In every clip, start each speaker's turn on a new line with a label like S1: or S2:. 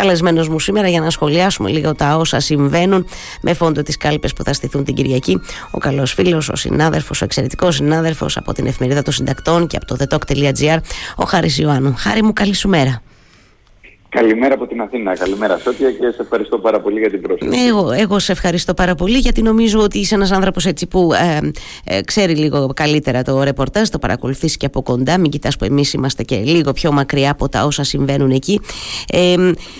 S1: καλεσμένος μου σήμερα για να σχολιάσουμε λίγο τα όσα συμβαίνουν με φόντο τις κάλπες που θα στηθούν την Κυριακή. Ο καλός φίλος, ο συνάδελφος, ο εξαιρετικός συνάδελφος από την εφημερίδα των συντακτών και από το thetalk.gr, ο Χάρης Ιωάννου. Χάρη μου, καλή σου μέρα.
S2: Καλημέρα από την Αθήνα. Καλημέρα Σότια και σε ευχαριστώ πάρα πολύ για την πρόσκληση.
S1: Εγώ, εγώ σε ευχαριστώ πάρα πολύ γιατί νομίζω ότι είσαι ένας άνθρωπος έτσι που ε, ε, ξέρει λίγο καλύτερα το ρεπορτάζ, το παρακολουθείς και από κοντά, μην κοιτάς που εμείς είμαστε και λίγο πιο μακριά από τα όσα συμβαίνουν εκεί. Ε,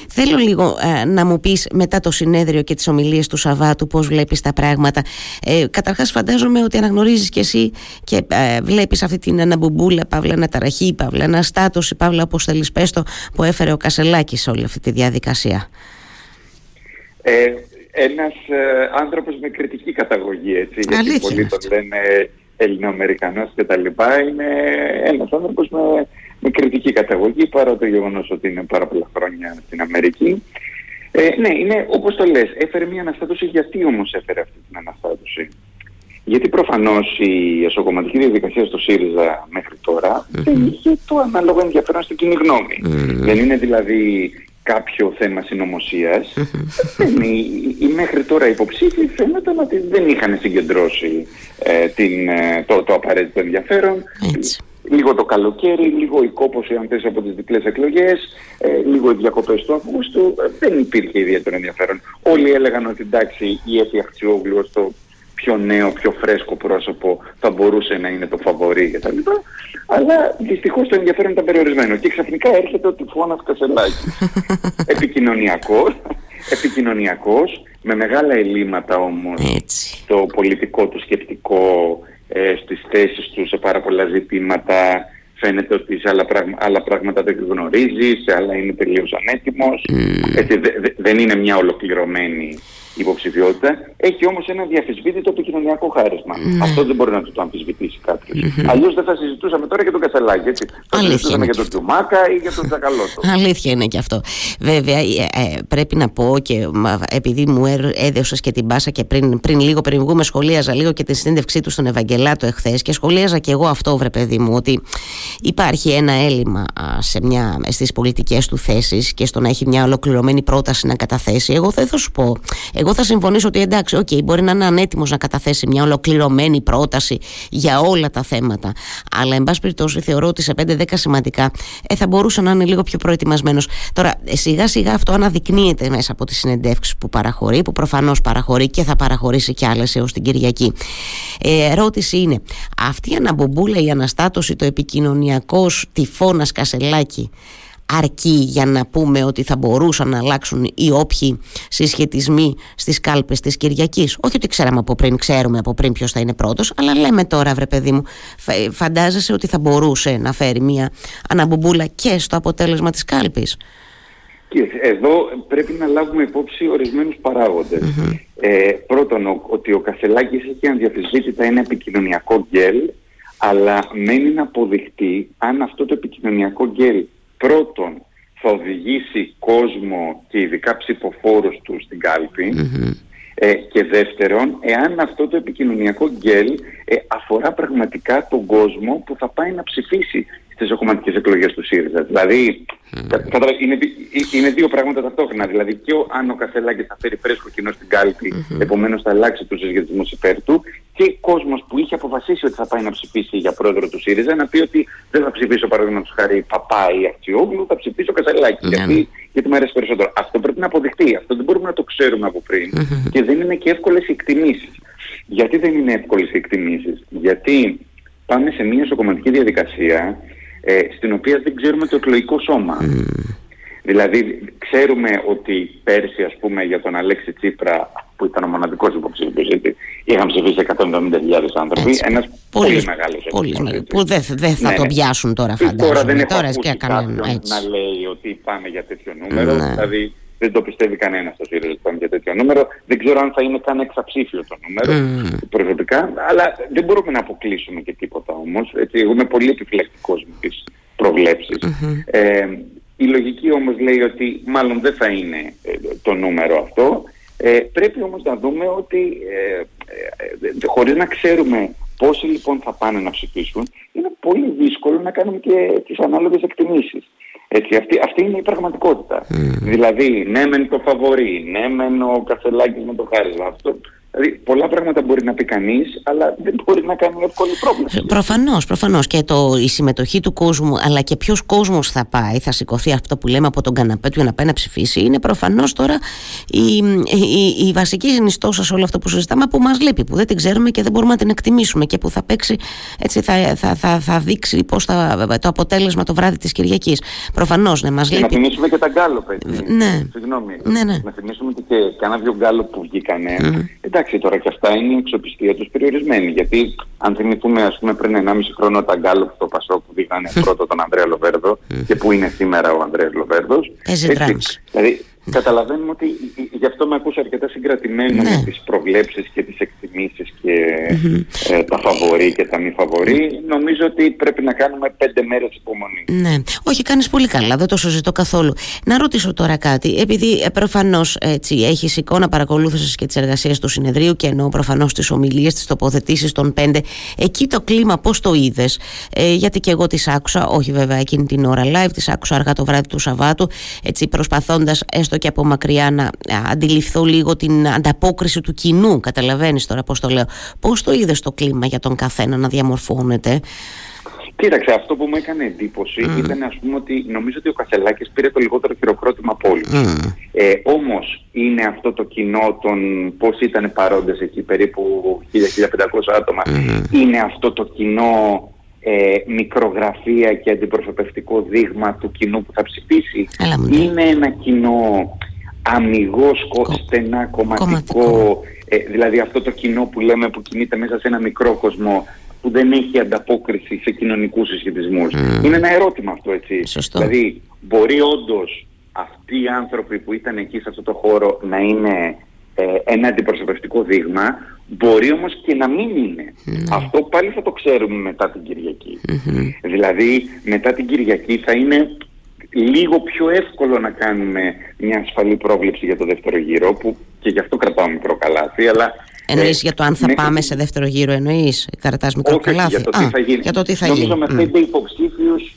S1: θέλω λίγο ε, να μου πεις μετά το συνέδριο και τις ομιλίες του Σαββάτου πώς βλέπεις τα πράγματα. Ε, καταρχάς φαντάζομαι ότι αναγνωρίζεις και εσύ και ε, βλέπεις αυτή την αναμπουμπούλα, παύλα αναταραχή, παύλα αναστάτωση, παύλα όπως θέλεις πες το, που έφερε ο Κασελά σε όλη αυτή τη διαδικασία.
S2: Ε, ένας ε, άνθρωπος με κριτική καταγωγή, έτσι, γιατί πολλοί τον λένε Ελληνοαμερικανός και τα λοιπά, είναι ένας άνθρωπος με, με κριτική καταγωγή, παρά το γεγονός ότι είναι πάρα πολλά χρόνια στην Αμερική. Ε, ναι, είναι όπως το λες, έφερε μια αναστάτωση. Γιατί όμως έφερε αυτή την αναστάτωση; Γιατί προφανώς η εσωκομματική διαδικασία στο ΣΥΡΙΖΑ μέχρι δεν είχε το ανάλογο ενδιαφέρον στην κοινή Δεν είναι δηλαδή κάποιο θέμα συνωμοσίας. οι, μέχρι τώρα υποψήφοι φαίνεται ότι δεν είχαν συγκεντρώσει ε, την, ε, το, το απαραίτητο ενδιαφέρον. Λίγο το καλοκαίρι, λίγο η κόπωση αν θες από τις διπλές εκλογές, ε, λίγο οι διακοπές του Αυγούστου, δεν υπήρχε ιδιαίτερο ενδιαφέρον. Όλοι έλεγαν ότι εντάξει η Έφη Αχτσιόγλου στο πιο νέο, πιο φρέσκο πρόσωπο θα μπορούσε να είναι το φαβορή κτλ. Αλλά δυστυχώς το ενδιαφέρον ήταν περιορισμένο. Και ξαφνικά έρχεται ο τυφώνας Κασελάκης. επικοινωνιακός, επικοινωνιακός, με μεγάλα ελλείμματα όμως στο πολιτικό του σκεπτικό, ε, στις θέσεις του σε πάρα πολλά ζητήματα. Φαίνεται ότι σε άλλα, άλλα πράγματα δεν γνωρίζεις, σε άλλα είναι τελείως ανέτοιμος. Έτσι, δεν είναι μια ολοκληρωμένη υποψηφιότητα, έχει όμως ένα διαφυσβήτητο επικοινωνιακό χάρισμα. Mm. Αυτό δεν μπορεί να το, το αμφισβητήσει κάποιος. Mm-hmm. Αλλιώς δεν θα συζητούσαμε τώρα για τον Κασελάκη. Έτσι. Θα συζητούσαμε για τον Τζουμάκα ή για τον Τζακαλώτο.
S1: Αλήθεια είναι και αυτό. Βέβαια, ε, ε, πρέπει να πω και μα, επειδή μου έδωσες και την πάσα και πριν, πριν λίγο πριν βγούμε, σχολίαζα λίγο και τη συνέντευξή του στον Ευαγγελάτο εχθές και σχολίαζα και εγώ αυτό, βρε παιδί μου, ότι υπάρχει ένα έλλειμμα στις πολιτικές του θέσεις και στο να έχει μια ολοκληρωμένη πρόταση να καταθέσει. Εγώ δεν θα σου πω. Εγώ θα συμφωνήσω ότι εντάξει, okay, μπορεί να είναι ανέτοιμος να καταθέσει μια ολοκληρωμένη πρόταση για όλα τα θέματα. Αλλά, εν πάση περιπτώσει, θεωρώ ότι σε 5-10 σημαντικά ε, θα μπορούσε να είναι λίγο πιο προετοιμασμένος. Τώρα, ε, σιγά σιγά αυτό αναδεικνύεται μέσα από τις συνεντεύξεις που παραχωρεί, που προφανώς παραχωρεί και θα παραχωρήσει κι άλλες έως την Κυριακή. Ε, ερώτηση είναι, αυτή η αναμπομπούλα, η αναστάτωση, το επικοινωνιακός τυφώνας κασελάκι αρκεί για να πούμε ότι θα μπορούσαν να αλλάξουν οι όποιοι συσχετισμοί στις κάλπες της Κυριακής. Όχι ότι ξέραμε από πριν, ξέρουμε από πριν ποιος θα είναι πρώτος, αλλά λέμε τώρα βρε παιδί μου, φαντάζεσαι ότι θα μπορούσε να φέρει μια αναμπομπούλα και στο αποτέλεσμα της κάλπης.
S2: Και εδώ πρέπει να λάβουμε υπόψη ορισμένους Ε, πρώτον, ότι ο Κασελάκης έχει ανδιαφυσβήτητα ένα επικοινωνιακό γκέλ, αλλά μένει να αποδειχτεί αν αυτό το επικοινωνιακό γκέλ πρώτον θα οδηγήσει κόσμο και ειδικά ψηφοφόρους του στην καλπη ε, και δεύτερον, εάν αυτό το επικοινωνιακό γκέλ ε, αφορά πραγματικά τον κόσμο που θα πάει να ψηφίσει στις κομματικές εκλογές του ΣΥΡΙΖΑ. Δηλαδή, είναι, είναι δύο πράγματα ταυτόχρονα. Δηλαδή, και ο, αν ο Κασελάκης θα φέρει φρέσκο κοινό στην κάλπη, mm-hmm. επομένως θα αλλάξει τους συσχετισμούς υπέρ του, και κόσμος που είχε αποφασίσει ότι θα πάει να ψηφίσει για πρόεδρο του ΣΥΡΙΖΑ, να πει ότι δεν θα ψηφίσω παραδείγματος χάρη Παπά ή Αξιόγλου, θα ψηφίσω Κασελάκη. Mm-hmm. Γιατί, γιατί μου αρέσει περισσότερο. Αυτό πρέπει να αποδειχτεί. Αυτό δεν μπορούμε να το ξέρουμε από πριν. Mm-hmm. Και δεν είναι και εύκολες οι εκτιμήσεις. Γιατί δεν είναι εύκολες οι εκτιμήσεις; Γιατί πάμε σε μια σοκομματική διαδικασία ε, στην οποία δεν ξέρουμε το εκλογικό σώμα. Δηλαδή ξέρουμε ότι πέρσι ας πούμε για τον Αλέξη Τσίπρα που ήταν ο μοναδικός υποψήφιος γιατί είχαν ψηφίσει 170.000 άνθρωποι, έτσι. ένας πολύ, πολύ μεγάλος
S1: πολύ που δεν δε θα ναι, το ναι. πιάσουν τώρα φαντάζομαι.
S2: Τώρα δεν έχω τώρα ακούσει κάποιον να λέει ότι πάμε για τέτοιο νούμερο, ναι. δηλαδή δεν το πιστεύει κανένας στο ΣΥΡΙΖΑ ότι πάμε για τέτοιο νούμερο. Δεν ξέρω αν θα είναι καν εξαψήφιο το νούμερο mm. προσωπικά, αλλά δεν μπορούμε να αποκλείσουμε και τίποτα όμως. Έτσι, εγώ είμαι πολύ επιφυλακτικός με τις προβλεψεις Ε, η λογική όμως λέει ότι μάλλον δεν θα είναι ε, το νούμερο αυτό. Ε, πρέπει όμως να δούμε ότι ε, ε, χωρίς να ξέρουμε πόσοι λοιπόν θα πάνε να ψηφίσουν, είναι πολύ δύσκολο να κάνουμε και τις ανάλογες εκτιμήσεις. Έτσι, αυτή, αυτή είναι η πραγματικότητα. Δηλαδή, ναι μεν το φαβορεί, ναι μεν ο Κασελάκης με το χάρισμα. Αυτό Δηλαδή πολλά πράγματα μπορεί να πει κανείς, αλλά δεν μπορεί να κάνει εύκολη πρόβληση.
S1: Προφανώς, προφανώς. Και το, η συμμετοχή του κόσμου, αλλά και ποιος κόσμος θα πάει, θα σηκωθεί αυτό που λέμε από τον καναπέ του για να πάει να ψηφίσει, είναι προφανώς τώρα η, η, η, βασική συνιστόσα σε όλο αυτό που συζητάμε που μας λείπει, που δεν την ξέρουμε και δεν μπορούμε να την εκτιμήσουμε και που θα παίξει, έτσι, θα, θα, θα, θα δείξει πώς θα, το αποτέλεσμα το βράδυ της Κυριακής. Προφανώς, ναι, μας λείπει.
S2: Να θυμίσουμε και τα γκάλοπ, Ναι. Συγγνώμη.
S1: Ναι, ναι.
S2: Να θυμίσουμε και κανένα δυο γκάλοπ που βγήκανε. Μμ. Εντάξει τώρα και αυτά είναι η αξιοπιστία τους περιορισμένη. Γιατί αν θυμηθούμε ας πούμε πριν 1,5 χρόνο τα γκάλοπ στο ΠΑΣΟΚ που δείχνανε πρώτο τον Ανδρέα Λοβέρδο και που είναι σήμερα ο Ανδρέας Λοβέρδος. Δηλαδή καταλαβαίνουμε ότι γι' αυτό με άκουσα αρκετά συγκρατημένο ναι. με τις προβλέψεις και τις εκτιμήσεις και ε, τα φαβορή και τα μη φαβορή. Νομίζω ότι πρέπει να κάνουμε πέντε μέρες υπομονή.
S1: Ναι, όχι κάνεις πολύ καλά, δεν το συζητώ καθόλου. Να ρωτήσω τώρα κάτι, επειδή ε, προφανώς έτσι, έχεις εικόνα παρακολούθησης και τις εργασίες του συνεδρίου και ενώ προφανώς τις ομιλίες, τις τοποθετήσεις των πέντε, εκεί το κλίμα πώς το είδες, ε, γιατί και εγώ τις άκουσα, όχι βέβαια εκείνη την ώρα live, τις άκουσα αργά το βράδυ του Σαββάτου, έτσι προσπαθώντας έστω και από μακριά να αντιληφθώ λίγο την ανταπόκριση του κοινού. Καταλαβαίνεις τώρα πώς το λέω. Πώς το είδες το κλίμα για τον καθένα να διαμορφώνεται;
S2: Κοίταξε, αυτό που μου έκανε εντύπωση ήταν ας πούμε ότι νομίζω ότι ο Κασελάκης πήρε το λιγότερο χειροκρότημα από όλους. Mm. Ε, όμως είναι αυτό το κοινό των πώς ήταν παρόντες εκεί περίπου 1000-1500 άτομα. Είναι αυτό το κοινό ε, μικρογραφία και αντιπροσωπευτικό δείγμα του κοινού που θα ψηφίσει. Είναι ένα κοινό αμυγός, στενά, κομματικό, ε, δηλαδή αυτό το κοινό που λέμε που κινείται μέσα σε ένα μικρό κόσμο που δεν έχει ανταπόκριση σε κοινωνικούς συσχετισμούς. Είναι ένα ερώτημα αυτό έτσι. Δηλαδή μπορεί όντως αυτοί οι άνθρωποι που ήταν εκεί σε αυτό το χώρο να είναι ε, ένα αντιπροσωπευτικό δείγμα Μπορεί όμως και να μην είναι. Ναι. Αυτό πάλι θα το ξέρουμε μετά την κυριακη Δηλαδή μετά την Κυριακή θα είναι λίγο πιο εύκολο να κάνουμε μια ασφαλή πρόβλεψη για το δεύτερο γύρο που και γι' αυτό κρατάω μικρό καλάθι αλλά
S1: Εννοείς ε, για το αν θα πάμε σε δεύτερο γύρο εννοείς; Κρατάς μικρό καλάθι
S2: για το τι θα γίνει
S1: για το τι θα
S2: Νομίζω
S1: γίνει.
S2: με πέντε υποψήφιους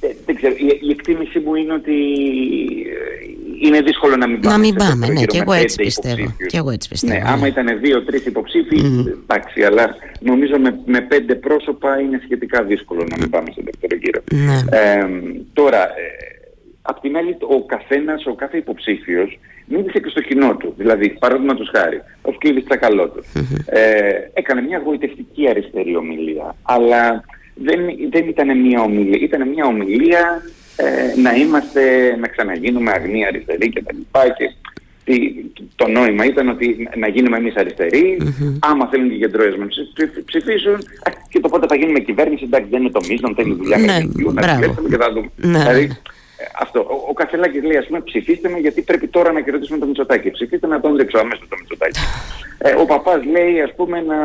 S2: ε, δεν ξέρω, η, η εκτίμησή μου είναι ότι ε, είναι δύσκολο να μην πάμε.
S1: Να μην πάμε, ναι, και εγώ, έτσι πιστεύω. και εγώ έτσι πιστεύω.
S2: Ναι, άμα ήταν δύο-τρει υποψήφοι, mm. εντάξει, αλλά νομίζω με, με πέντε πρόσωπα είναι σχετικά δύσκολο να μην πάμε σε δεύτερο γύρο.
S1: Ναι.
S2: Ε, τώρα, ε, απ' την άλλη, ο καθένας, ο κάθε υποψήφιος μίλησε και στο κοινό του. Δηλαδή, παραδείγματος χάρη, ο Σκλήβη Τσακαλώτος. Mm-hmm. Ε, έκανε μια γοητευτική αριστερή ομιλία, αλλά δεν, δεν ήταν μια ομιλία, ήταν μια ομιλία ε, να είμαστε, να ξαναγίνουμε αγνοί αριστεροί και τα λοιπά και το νόημα ήταν ότι να γίνουμε εμείς αριστεροί, mm-hmm. άμα θέλουν οι κεντρώες μας ψηφίσουν και το πότε θα γίνουμε κυβέρνηση, εντάξει δεν είναι το μείζον, θέλει δουλειά ναι, να και θα δούμε. Ναι. Δηλαδή, αυτό. Ο, ο Κασελάκης λέει, ας πούμε, ψηφίστε με γιατί πρέπει τώρα να κερδίσουμε το Μητσοτάκι. Ψηφίστε να τον ρίξω αμέσως το Μητσοτάκι. ε, ο παπάς λέει, ας πούμε, να,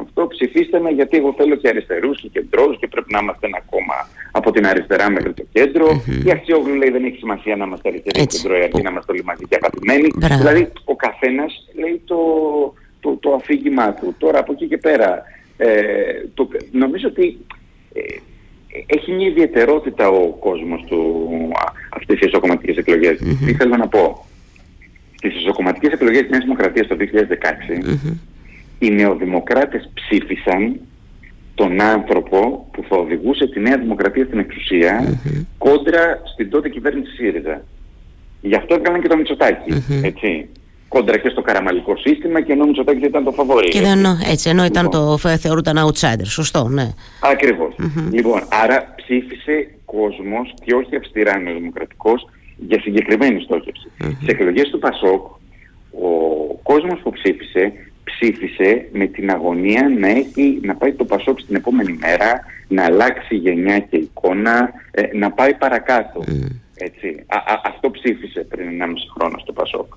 S2: αυτό ψηφίστε με γιατί εγώ θέλω και αριστερούς και κεντρούς και πρέπει να είμαστε ένα κόμμα από την αριστερά μέχρι το κέντρο. Mm-hmm. Η Αξιόγλου λέει δεν έχει σημασία να είμαστε αριστεροί και κέντρο, αρκεί να είμαστε όλοι μαζί και αγαπημένοι. Δηλαδή, ο καθένας λέει το, το, το αφήγημά του. Τώρα από εκεί και πέρα, ε, το, νομίζω ότι ε, έχει μια ιδιαιτερότητα ο κόσμος του αυτές οι ισοκομματικές εκλογές. Mm-hmm. Τι θέλω να πω; Στις ισοκομματικές εκλογές της Νέας Δημοκρατίας το 2016 οι νεοδημοκράτες ψήφισαν τον άνθρωπο που θα οδηγούσε τη Νέα Δημοκρατία στην εξουσία κόντρα στην τότε κυβέρνηση ΣΥΡΙΖΑ. Γι' αυτό έκαναν και το Μητσοτάκι. Έτσι κόντρα και στο καραμαλικό σύστημα και ενώ Μητσοτάκης ήταν το φαβορή.
S1: Και δεν, έτσι, ενώ ήταν λοιπόν. το, θεωρούταν outsider, σωστό, ναι.
S2: Ακριβώς. Λοιπόν, άρα ψήφισε κόσμος και όχι αυστηρά νεοδημοκρατικός για συγκεκριμένη στόχευση. Σε εκλογές του ΠΑΣΟΚ, ο κόσμος που ψήφισε, ψήφισε με την αγωνία να, έχει, να πάει το ΠΑΣΟΚ στην επόμενη μέρα, να αλλάξει γενιά και εικόνα, ε, να πάει παρακάτω. Έτσι. αυτό ψήφισε πριν 1,5 χρόνο στο ΠΑΣΟΚ.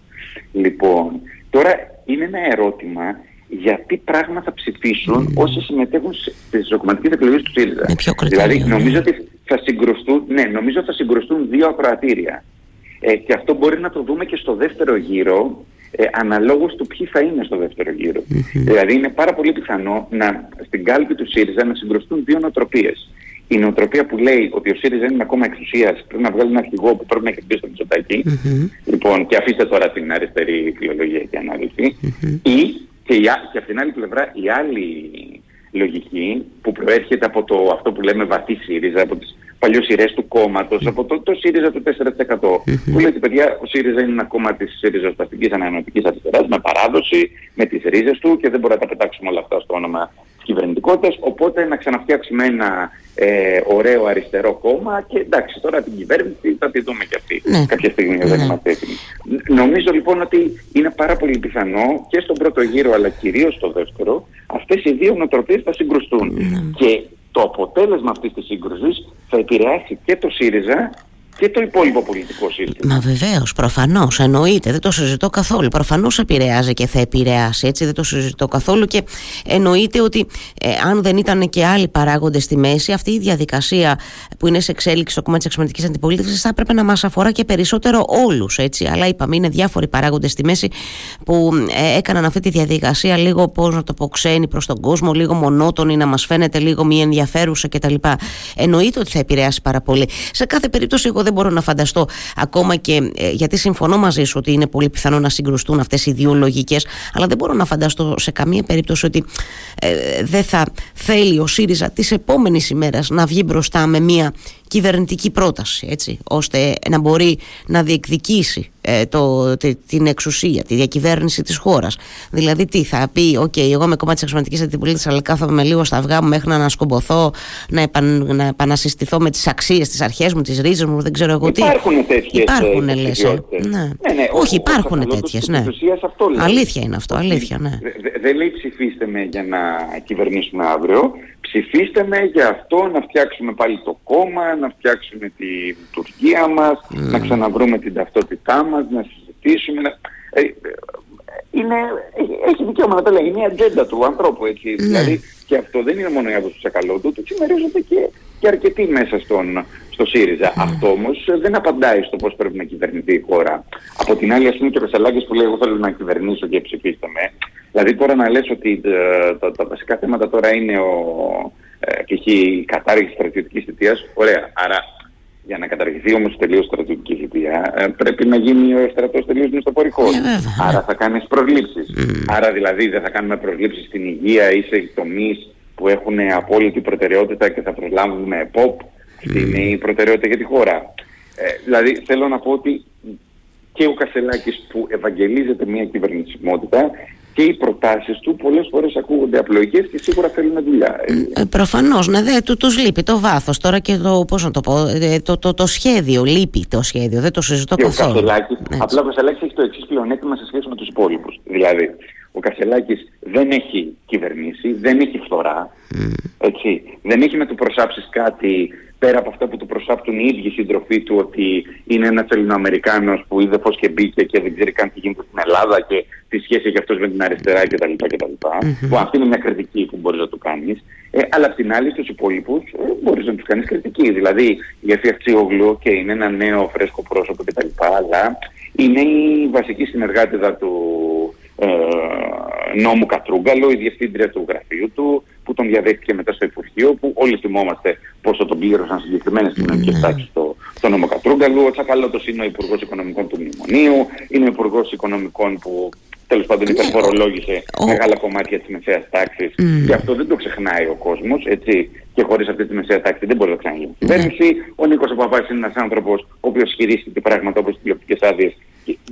S2: Λοιπόν, τώρα είναι ένα ερώτημα για τι πράγμα θα ψηφίσουν mm. όσοι συμμετέχουν στις ζωκομματικές εκλογές του ΣΥΡΙΖΑ. Δηλαδή, ναι. νομίζω ότι θα συγκρουστούν, ναι, νομίζω θα συγκρουστούν δύο ακροατήρια. Ε, και αυτό μπορεί να το δούμε και στο δεύτερο γύρο, ε, αναλόγως του ποιοι θα είναι στο δεύτερο γύρο. Δηλαδή είναι πάρα πολύ πιθανό να, στην κάλπη του ΣΥΡΙΖΑ να συγκρουστούν δύο νοοτροπίες. Η νοοτροπία που λέει ότι ο ΣΥΡΙΖΑ είναι ένα κόμμα εξουσίας, πρέπει να βγάλει ένα αρχηγό που πρέπει να κερδίσει το μισοτακι Λοιπόν, και αφήστε τώρα την αριστερή φιλολογία και αναλυση Ή και, η, και από την άλλη πλευρά η άλλη λογική που προέρχεται από το, αυτό που λέμε βαθύ ΣΥΡΙΖΑ, από τις παλιοσυρές του κόμματος, από το, το ΣΥΡΙΖΑ του 4%. Που λέει παιδιά, ο ΣΥΡΙΖΑ είναι ένα κόμμα της ριζοσπαστικής ανανεωτικής αριστεράς, με παράδοση, με τις ρίζες του και δεν μπορεί να τα πετάξουμε όλα αυτά στο όνομα κυβερνητικότητας, οπότε να ξαναφτιάξουμε ένα ε, ωραίο αριστερό κόμμα και εντάξει τώρα την κυβέρνηση θα τη δούμε και αυτή ναι. κάποια στιγμή δεν ναι. είμαστε έτοιμοι. Νομίζω λοιπόν ότι είναι πάρα πολύ πιθανό και στον πρώτο γύρο αλλά κυρίως στο δεύτερο αυτές οι δύο νοοτροπίες θα συγκρουστούν. Ναι. Και το αποτέλεσμα αυτής της σύγκρουσης θα επηρεάσει και το ΣΥΡΙΖΑ και το υπόλοιπο πολιτικό σύστημα.
S1: Μα βεβαίως, προφανώς. Εννοείται, δεν το συζητώ καθόλου. Προφανώς επηρεάζει και θα επηρεάσει, έτσι δεν το συζητώ καθόλου. Και εννοείται ότι ε, αν δεν ήταν και άλλοι παράγοντες στη μέση, αυτή η διαδικασία που είναι σε εξέλιξη στο κόμμα της εξωματικής αντιπολίτευσης θα έπρεπε να μας αφορά και περισσότερο όλους. Αλλά είπαμε, είναι διάφοροι παράγοντες στη μέση που ε, έκαναν αυτή τη διαδικασία λίγο, πώς να το πω, ξένη προς τον κόσμο, λίγο μονότονη, να μας φαίνεται λίγο μη ενδιαφέρουσα κτλ. Εννοείται ότι θα επηρεάσει πάρα πολύ. Σε κάθε περίπτωση, εγώ δεν μπορώ να φανταστώ ακόμα και ε, γιατί συμφωνώ μαζί σου ότι είναι πολύ πιθανό να συγκρουστούν αυτές οι δύο λογικές αλλά δεν μπορώ να φανταστώ σε καμία περίπτωση ότι ε, δεν θα θέλει ο ΣΥΡΙΖΑ τις επόμενες ημέρες να βγει μπροστά με μια κυβερνητική πρόταση έτσι, ώστε να μπορεί να διεκδικήσει ε, το, την εξουσία, τη διακυβέρνηση της χώρας. Δηλαδή τι θα πει, οκ, εγώ είμαι κομμάτι της αξιωματικής αντιπολίτευσης αλλά κάθομαι λίγο στα αυγά μου μέχρι να ανασκουμπωθώ, να, επαν, να επανασυστηθώ με τις αξίες, τις αρχές μου, τις ρίζες μου, δεν ξέρω εγώ τι.
S2: Υπάρχουν τέτοιες
S1: Υπάρχουν, ε, λες, ε. ναι. Ναι, ναι, Όχι, υπάρχουν τέτοιες, ναι. Αυτό αλήθεια είναι αυτό, αλήθεια, ναι.
S2: Δεν λέει ψηφίστε με για να κυβερνήσουμε αύριο, ψηφίστε με για αυτό να φτιάξουμε πάλι το κόμμα, να φτιάξουμε τη λειτουργία μας, να ξαναβρούμε την ταυτότητά μας, να συζητήσουμε. Να... Ε, είναι, έχει δικαίωμα να τα λέει, είναι η ατζέντα του ανθρώπου έτσι. Ναι. Δηλαδή και αυτό δεν είναι μόνο η άποψη του Σακαλώτου, το συμμερίζονται και, και αρκετοί μέσα στον, στο ΣΥΡΙΖΑ. Mm. Αυτό όμως δεν απαντάει στο πώς πρέπει να κυβερνηθεί η χώρα. Από την άλλη, ας πούμε και ο Κασαλάκης που λέει εγώ θέλω να κυβερνήσω και ψηφίστε με. Δηλαδή τώρα να λες ότι ε, τα, τα βασικά θέματα τώρα είναι ο, ε, και έχει η κατάργηση στρατιωτικής θητείας, ωραία. Άρα για να καταργηθεί όμως τελείως στρατιωτική θητεία ε, πρέπει να γίνει ο στρατός τελείως μισθοφορικός. Yeah, Άρα θα κάνεις προσλήψεις. Mm. Άρα δηλαδή δεν θα κάνουμε προσλήψεις στην υγεία ή σε τομείς που έχουν απόλυτη προτεραιότητα και θα προσλάβουμε ΕΠΟΠ. Αυτή είναι η προτεραιότητα για τη χώρα. Ε, δηλαδή θέλω να πω ότι και ο Κασελάκης που ευαγγελίζεται μια κυβερνησιμότητα και οι προτάσεις του πολλές φορές ακούγονται απλοϊκές και σίγουρα θέλουν δουλειά.
S1: Ε, Προφανώς, ναι, δε, του τους λείπει το βάθος. Τώρα και το, πώς να το, πω, ε, το, το, το, σχέδιο, λείπει το σχέδιο, δεν το συζητώ
S2: και
S1: καθόλου.
S2: Ο Κασελάκης, απλά ο Κασελάκη έχει το εξής πλεονέκτημα σε σχέση με τους υπόλοιπους. Δηλαδή, ο Κασελάκης δεν έχει κυβερνήσει, δεν έχει φθορά, mm. έτσι. δεν έχει να του προσάψεις κάτι πέρα από αυτά που του προσάπτουν οι ίδιοι σύντροφοί του ότι είναι ένας Ελληνοαμερικάνος που είδε πώς και μπήκε και δεν ξέρει καν τι γίνεται στην Ελλάδα και τι σχέση έχει αυτός με την αριστερά κτλ. κτλ. Mm-hmm. Που αυτή είναι μια κριτική που μπορείς να του κάνεις. Ε, αλλά απ' την άλλη στους υπόλοιπους ε, μπορείς να τους κάνεις κριτική. Δηλαδή η Εφη Αξιόγλου και είναι ένα νέο φρέσκο πρόσωπο κτλ. Αλλά είναι η βασική συνεργάτηδα του ε, νόμου Κατρούγκαλο, η διευθύντρια του γραφείου του, που τον διαδέχτηκε μετά στο Υπουργείο, που όλοι θυμόμαστε πόσο τον πλήρωσαν συγκεκριμένες κοινωνικές mm. τάξεις στο, στο νόμο Κατρούγκαλου. Ο Τσακαλώτος είναι ο Υπουργός Οικονομικών του Μνημονίου, είναι ο Υπουργός Οικονομικών που τέλος πάντων ναι, υπερφορολόγησε μεγάλα κομμάτια της μεσαία τάξης. Mm. Και αυτό δεν το ξεχνάει ο κόσμος, έτσι. Και χωρίς αυτή τη μεσαία τάξη δεν μπορεί να ξαναγίνει mm. κυβέρνηση. Ο Νίκος Παπά είναι ένας άνθρωπος ο οποίος χειρίστηκε πράγματα όπως τις τηλεοπτικέ άδειες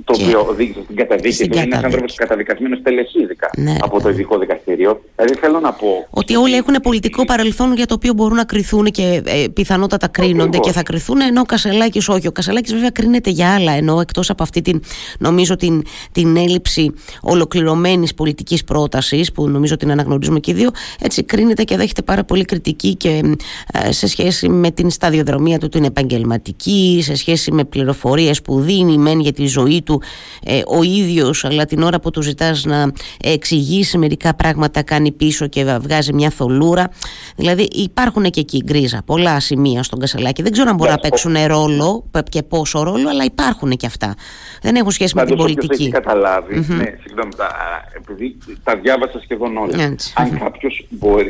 S2: το οποίο οδήγησε στην καταδίκη του. Είναι ένας άνθρωπος καταδικασμένος τελεσίδικα ναι, από το ειδικό δικαστήριο. Δηλαδή θέλω να πω.
S1: Ότι όλοι έχουν πολιτικό παρελθόν για το οποίο μπορούν να κρυθούν και ε, πιθανότατα κρίνονται και θα κρυθούν, ενώ ο Κασελάκης όχι. Ο Κασελάκης βέβαια κρίνεται για άλλα, ενώ εκτός από αυτή την, νομίζω, την, την έλλειψη ολοκληρωμένης πολιτικής πρότασης, που νομίζω την αναγνωρίζουμε και οι δύο, έτσι κρίνεται και δέχεται πάρα πολύ κριτική και ε, σε σχέση με την σταδιοδρομία του την επαγγελματική, σε σχέση με πληροφορίες που δίνει μεν για τη ζωή ζωή του ε, ο ίδιος αλλά την ώρα που του ζητάς να εξηγήσει μερικά πράγματα κάνει πίσω και βγάζει μια θολούρα. Δηλαδή υπάρχουν και εκεί γκρίζα πολλά σημεία στον Κασαλάκη δεν ξέρω αν μπορεί να παίξουν ρόλο και πόσο ρόλο αλλά υπάρχουν και αυτά. Δεν έχουν σχέση με την πολιτική.
S2: έχει καταλάβει ναι, συγγνώμη, επειδή τα διάβασα σχεδόν όλα. Αν κάποιος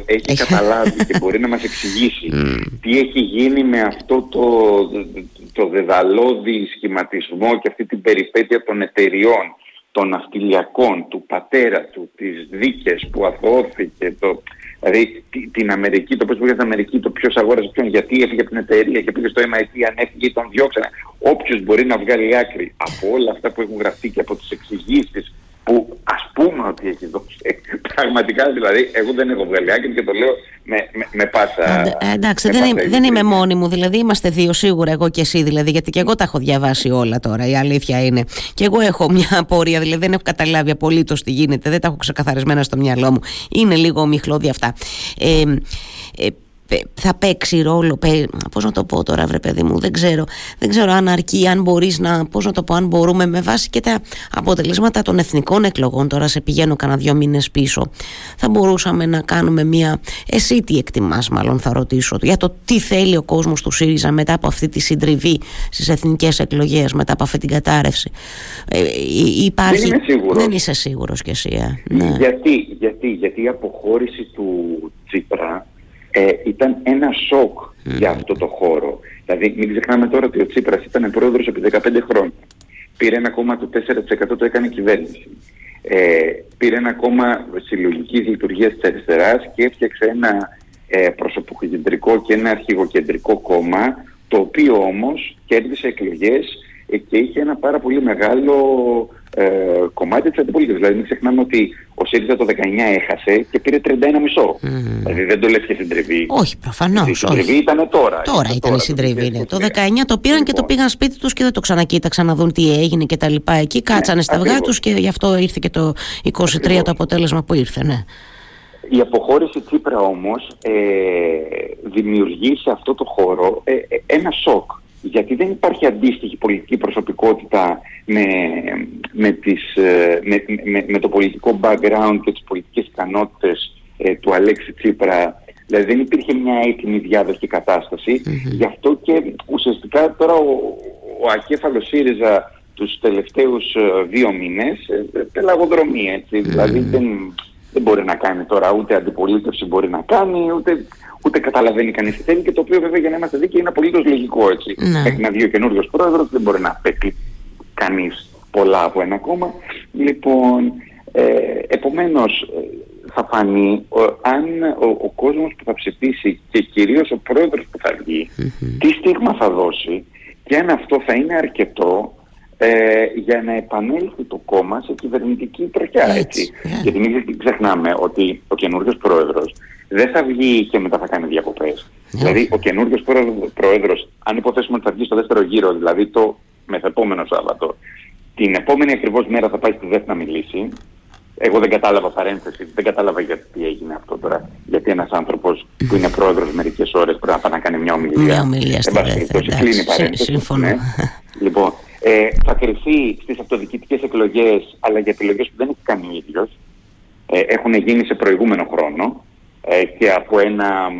S2: έχει. καταλάβει και μπορεί να μας μας εξηγήσει τι έχει γίνει με αυτό το, το δεδαλώδη σχηματισμό και αυτή την περιπέτεια των εταιριών, των αυτιλιακών, του πατέρα του, τις δίκες που αθώθηκε, το, δηλαδή την Αμερική, το πώς πήγε στην Αμερική, το ποιος αγόρασε ποιον, γιατί έφυγε από την εταιρεία και πήγε στο MIT, αν έφυγε τον διώξανε. Όποιος μπορεί να βγάλει άκρη από όλα αυτά που έχουν γραφτεί και από τις εξηγήσεις που ας πούμε ότι έχει δώσει. Πραγματικά δηλαδή, εγώ δεν έχω βγάλει άκρη και το λέω με, με, με πάσα.
S1: Ε, εντάξει, δεν, είμαι, δεν είμαι μόνη μου, δηλαδή είμαστε δύο σίγουρα, εγώ και εσύ, δηλαδή, γιατί και εγώ τα έχω διαβάσει όλα τώρα. Η αλήθεια είναι. Και εγώ έχω μια απορία, δηλαδή δεν έχω καταλάβει απολύτως τι γίνεται, δεν τα έχω ξεκαθαρισμένα στο μυαλό μου. Είναι λίγο ομιχλώδη αυτά. Ε, ε, θα παίξει ρόλο, πώς να το πω τώρα βρε παιδί μου, δεν ξέρω, δεν ξέρω αν αρκεί, αν μπορείς να, πώς να το πω, αν μπορούμε με βάση και τα αποτελέσματα των εθνικών εκλογών, τώρα σε πηγαίνω κανένα δυο μήνες πίσω, θα μπορούσαμε να κάνουμε μια, εσύ τι εκτιμάς μάλλον θα ρωτήσω, για το τι θέλει ο κόσμος του ΣΥΡΙΖΑ μετά από αυτή τη συντριβή στις εθνικές εκλογές, μετά από αυτή την κατάρρευση.
S2: Ε, υπάρχει... Δεν είμαι
S1: Δεν είσαι σίγουρος κι εσύ. Ε.
S2: Ναι. Γιατί, γιατί, γιατί η αποχώρηση του Τσίπρα ε, ήταν ένα σοκ για αυτό το χώρο. Δηλαδή μην ξεχνάμε τώρα ότι ο Τσίπρας ήταν πρόεδρος επί 15 χρόνια. Πήρε ένα κόμμα του 4% το έκανε κυβέρνηση. Ε, πήρε ένα κόμμα συλλογικής λειτουργίας της αριστεράς και έφτιαξε ένα ε, προσωποκεντρικό και ένα αρχηγοκεντρικό κόμμα, το οποίο όμως κέρδισε εκλογές ε, και είχε ένα πάρα πολύ μεγάλο ε, κομμάτι της αντιπολίτευσης. Δηλαδή μην ξεχνάμε ότι ο ΣΥΡΙΖΑ το 19 έχασε και πήρε 31,5. Mm. Δηλαδή δεν το λες και συντριβή.
S1: Όχι, προφανώς. Η
S2: συντριβή ήταν τώρα.
S1: Τώρα ήταν η συντριβή. Ναι. Το 19 το πήραν και το λοιπόν. πήγαν σπίτι τους και δεν το ξανακοίταξαν να δουν τι έγινε και τα λοιπά. Εκεί κάτσανε ναι, στα αυγά τους και γι' αυτό ήρθε και το 23 το αποτέλεσμα που ήρθε. Ναι.
S2: Η αποχώρηση Τσίπρα όμως ε, δημιουργεί σε αυτό το χώρο ε, ε ένα σοκ γιατί δεν υπάρχει αντίστοιχη πολιτική προσωπικότητα με, με, τις, ε, με, με, με το πολιτικό background και τις πολιτικές ικανότητες ε, του Αλέξη Τσίπρα. Δηλαδή δεν υπήρχε μια έτοιμη διάδοχη Γι' αυτό και ουσιαστικά τώρα ο, ο ακέφαλος ΣΥΡΙΖΑ τους τελευταίους ε, δύο μήνες ε, πελαγοδρομεί έτσι. Δηλαδή δεν, δεν μπορεί να κάνει τώρα ούτε αντιπολίτευση μπορεί να κάνει ούτε ούτε καταλαβαίνει κανείς τι θέλει και το οποίο βέβαια για να είμαστε δίκαιοι είναι απολύτως λογικό έτσι. Ναι. Έχει να βγει ο καινούριος πρόεδρος, δεν μπορεί να παίξει κανείς πολλά από ένα κόμμα. Λοιπόν, ε, επομένως ε, θα φανεί αν ο, ο κόσμος που θα ψηφίσει και κυρίως ο πρόεδρος που θα βγει τι στίγμα θα δώσει και αν αυτό θα είναι αρκετό ε, για να επανέλθει το κόμμα σε κυβερνητική τροχιά. Έτσι. Yeah. Γιατί μην ξεχνάμε ότι ο καινούριος πρόεδρος δεν θα βγει και μετά θα κάνει διακοπές. Yeah. Δηλαδή ο καινούριος πρόεδρος, αν υποθέσουμε ότι θα βγει στο δεύτερο γύρο, δηλαδή το μεθεπόμενο Σάββατο, την επόμενη ακριβώς μέρα θα πάει στη ΔΕΘ να μιλήσει. Εγώ δεν κατάλαβα παρένθεση, δεν κατάλαβα γιατί έγινε αυτό τώρα. Γιατί ένας άνθρωπος που είναι πρόεδρος μερικές ώρες πρέπει να πάει να κάνει μια ομιλία.
S1: Μια ομιλία στη ΔΕΘ,
S2: κλείνει παρένθεση. Συμφωνώ. Ναι. Λοιπόν, ε, θα κρυφεί στις αυτοδιοικητικές εκλογές, αλλά για επιλογές που δεν έχει κάνει ο ίδιος. Ε, έχουν γίνει σε προηγούμενο χρόνο ε, και από ένα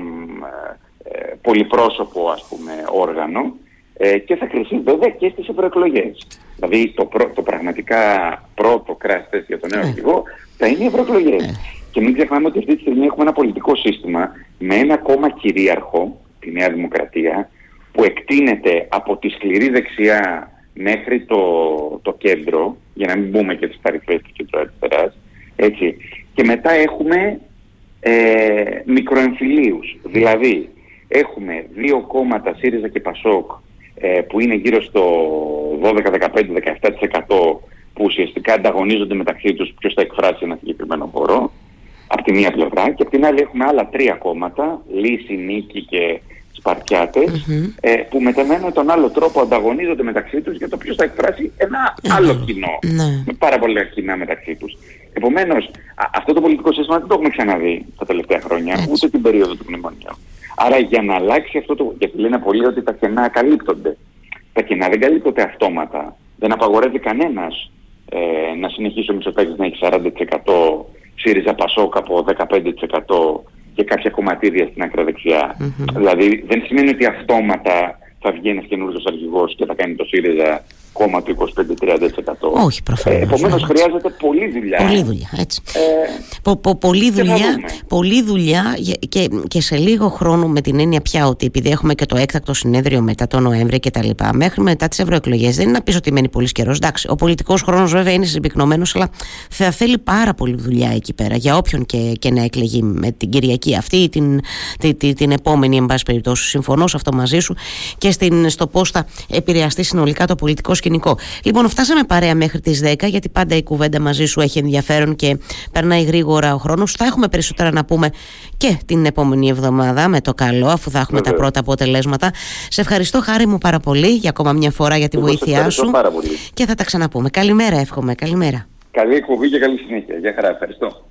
S2: ε, πολυπρόσωπο ας πούμε όργανο ε, και θα κρυφεί βέβαια και στις ευρωεκλογές. Δηλαδή το, το πραγματικά πρώτο κράτος για τον νέο ναι. αρχηγό θα είναι οι ευρωεκλογές. Ναι. Και μην ξεχνάμε ότι αυτή τη στιγμή έχουμε ένα πολιτικό σύστημα με ένα κόμμα κυρίαρχο, τη Νέα Δημοκρατία, που εκτείνεται από τη σκληρή δεξιά μέχρι το, το κέντρο, για να μην μπούμε και τις παρυφές του κέντρου αριστεράς, έτσι. Και μετά έχουμε ε, μικροεμφυλίους, δηλαδή έχουμε δύο κόμματα, ΣΥΡΙΖΑ και ΠΑΣΟΚ, ε, που είναι γύρω στο 12, 15, 17% που ουσιαστικά ανταγωνίζονται μεταξύ τους ποιος θα εκφράσει ένα συγκεκριμένο χώρο, από τη μία πλευρά, και από την άλλη έχουμε άλλα τρία κόμματα, Λύση, Νίκη και σπαρτιατες ε, που με τον άλλο τρόπο ανταγωνίζονται μεταξύ τους για το ποιος θα εκφράσει ένα άλλο κοινό. Ναι. Με πάρα πολλά κοινά μεταξύ τους. Επομένως, αυτό το πολιτικό σύστημα δεν το έχουμε ξαναδεί τα τελευταία χρόνια, ούτε την περίοδο του μνημονίου. Άρα για να αλλάξει αυτό το... γιατί λένε πολλοί ότι τα κενά καλύπτονται. Τα κενά δεν καλύπτονται αυτόματα. Δεν απαγορεύει κανένας ε, να συνεχίσει ο Μητσοτάκης να έχει 40% ΣΥΡΙΖΑ Πασόκ από 15% και κάποια κομματίδια στην ακροδεξιά. Mm-hmm. Δηλαδή δεν σημαίνει ότι αυτόματα θα βγει ένας καινούργιος αρχηγός και θα κάνει το ΣΥΡΙΖΑ κόμμα του 25-30%.
S1: Όχι προφανώς. Ε,
S2: επομένως χρειάζεται πολλή δουλειά.
S1: Πολλή δουλειά, έτσι. Ε, πο, πο, πολλή, δουλειά, πολλή δουλειά και, και σε λίγο χρόνο με την έννοια πια ότι επειδή έχουμε και το έκτακτο συνέδριο μετά τον Νοέμβρη και τα λοιπά, μέχρι μετά τις ευρωεκλογές δεν είναι να πεις ότι μένει πολύς καιρός. Εντάξει, ο πολιτικός χρόνος βέβαια είναι συμπυκνωμένος, αλλά θα θέλει πάρα πολύ δουλειά εκεί πέρα για όποιον και, και να εκλεγεί με την Κυριακή αυτή ή την, την, την, την επόμενη, εν πάση περιπτώσει. Συμφωνώ σε αυτό μαζί σου και στην, στο πώς θα επηρεαστεί συνολικά το πολιτικό σκηνικό. Λοιπόν, φτάσαμε παρέα μέχρι τις 10, γιατί πάντα η κουβέντα μαζί σου έχει ενδιαφέρον και περνάει γρήγορα ο χρόνος. Θα έχουμε περισσότερα να πούμε και την επόμενη εβδομάδα με το καλό, αφού θα έχουμε τα πρώτα αποτελέσματα. Σε ευχαριστώ, χάρη μου πάρα πολύ για ακόμα μια φορά για τη βοήθειά σου.
S2: Πάρα πολύ.
S1: Και θα τα ξαναπούμε. Καλημέρα, εύχομαι. Καλημέρα.
S2: Καλή εκπομπή και καλή συνέχεια. Γεια χαρά. Ευχαριστώ.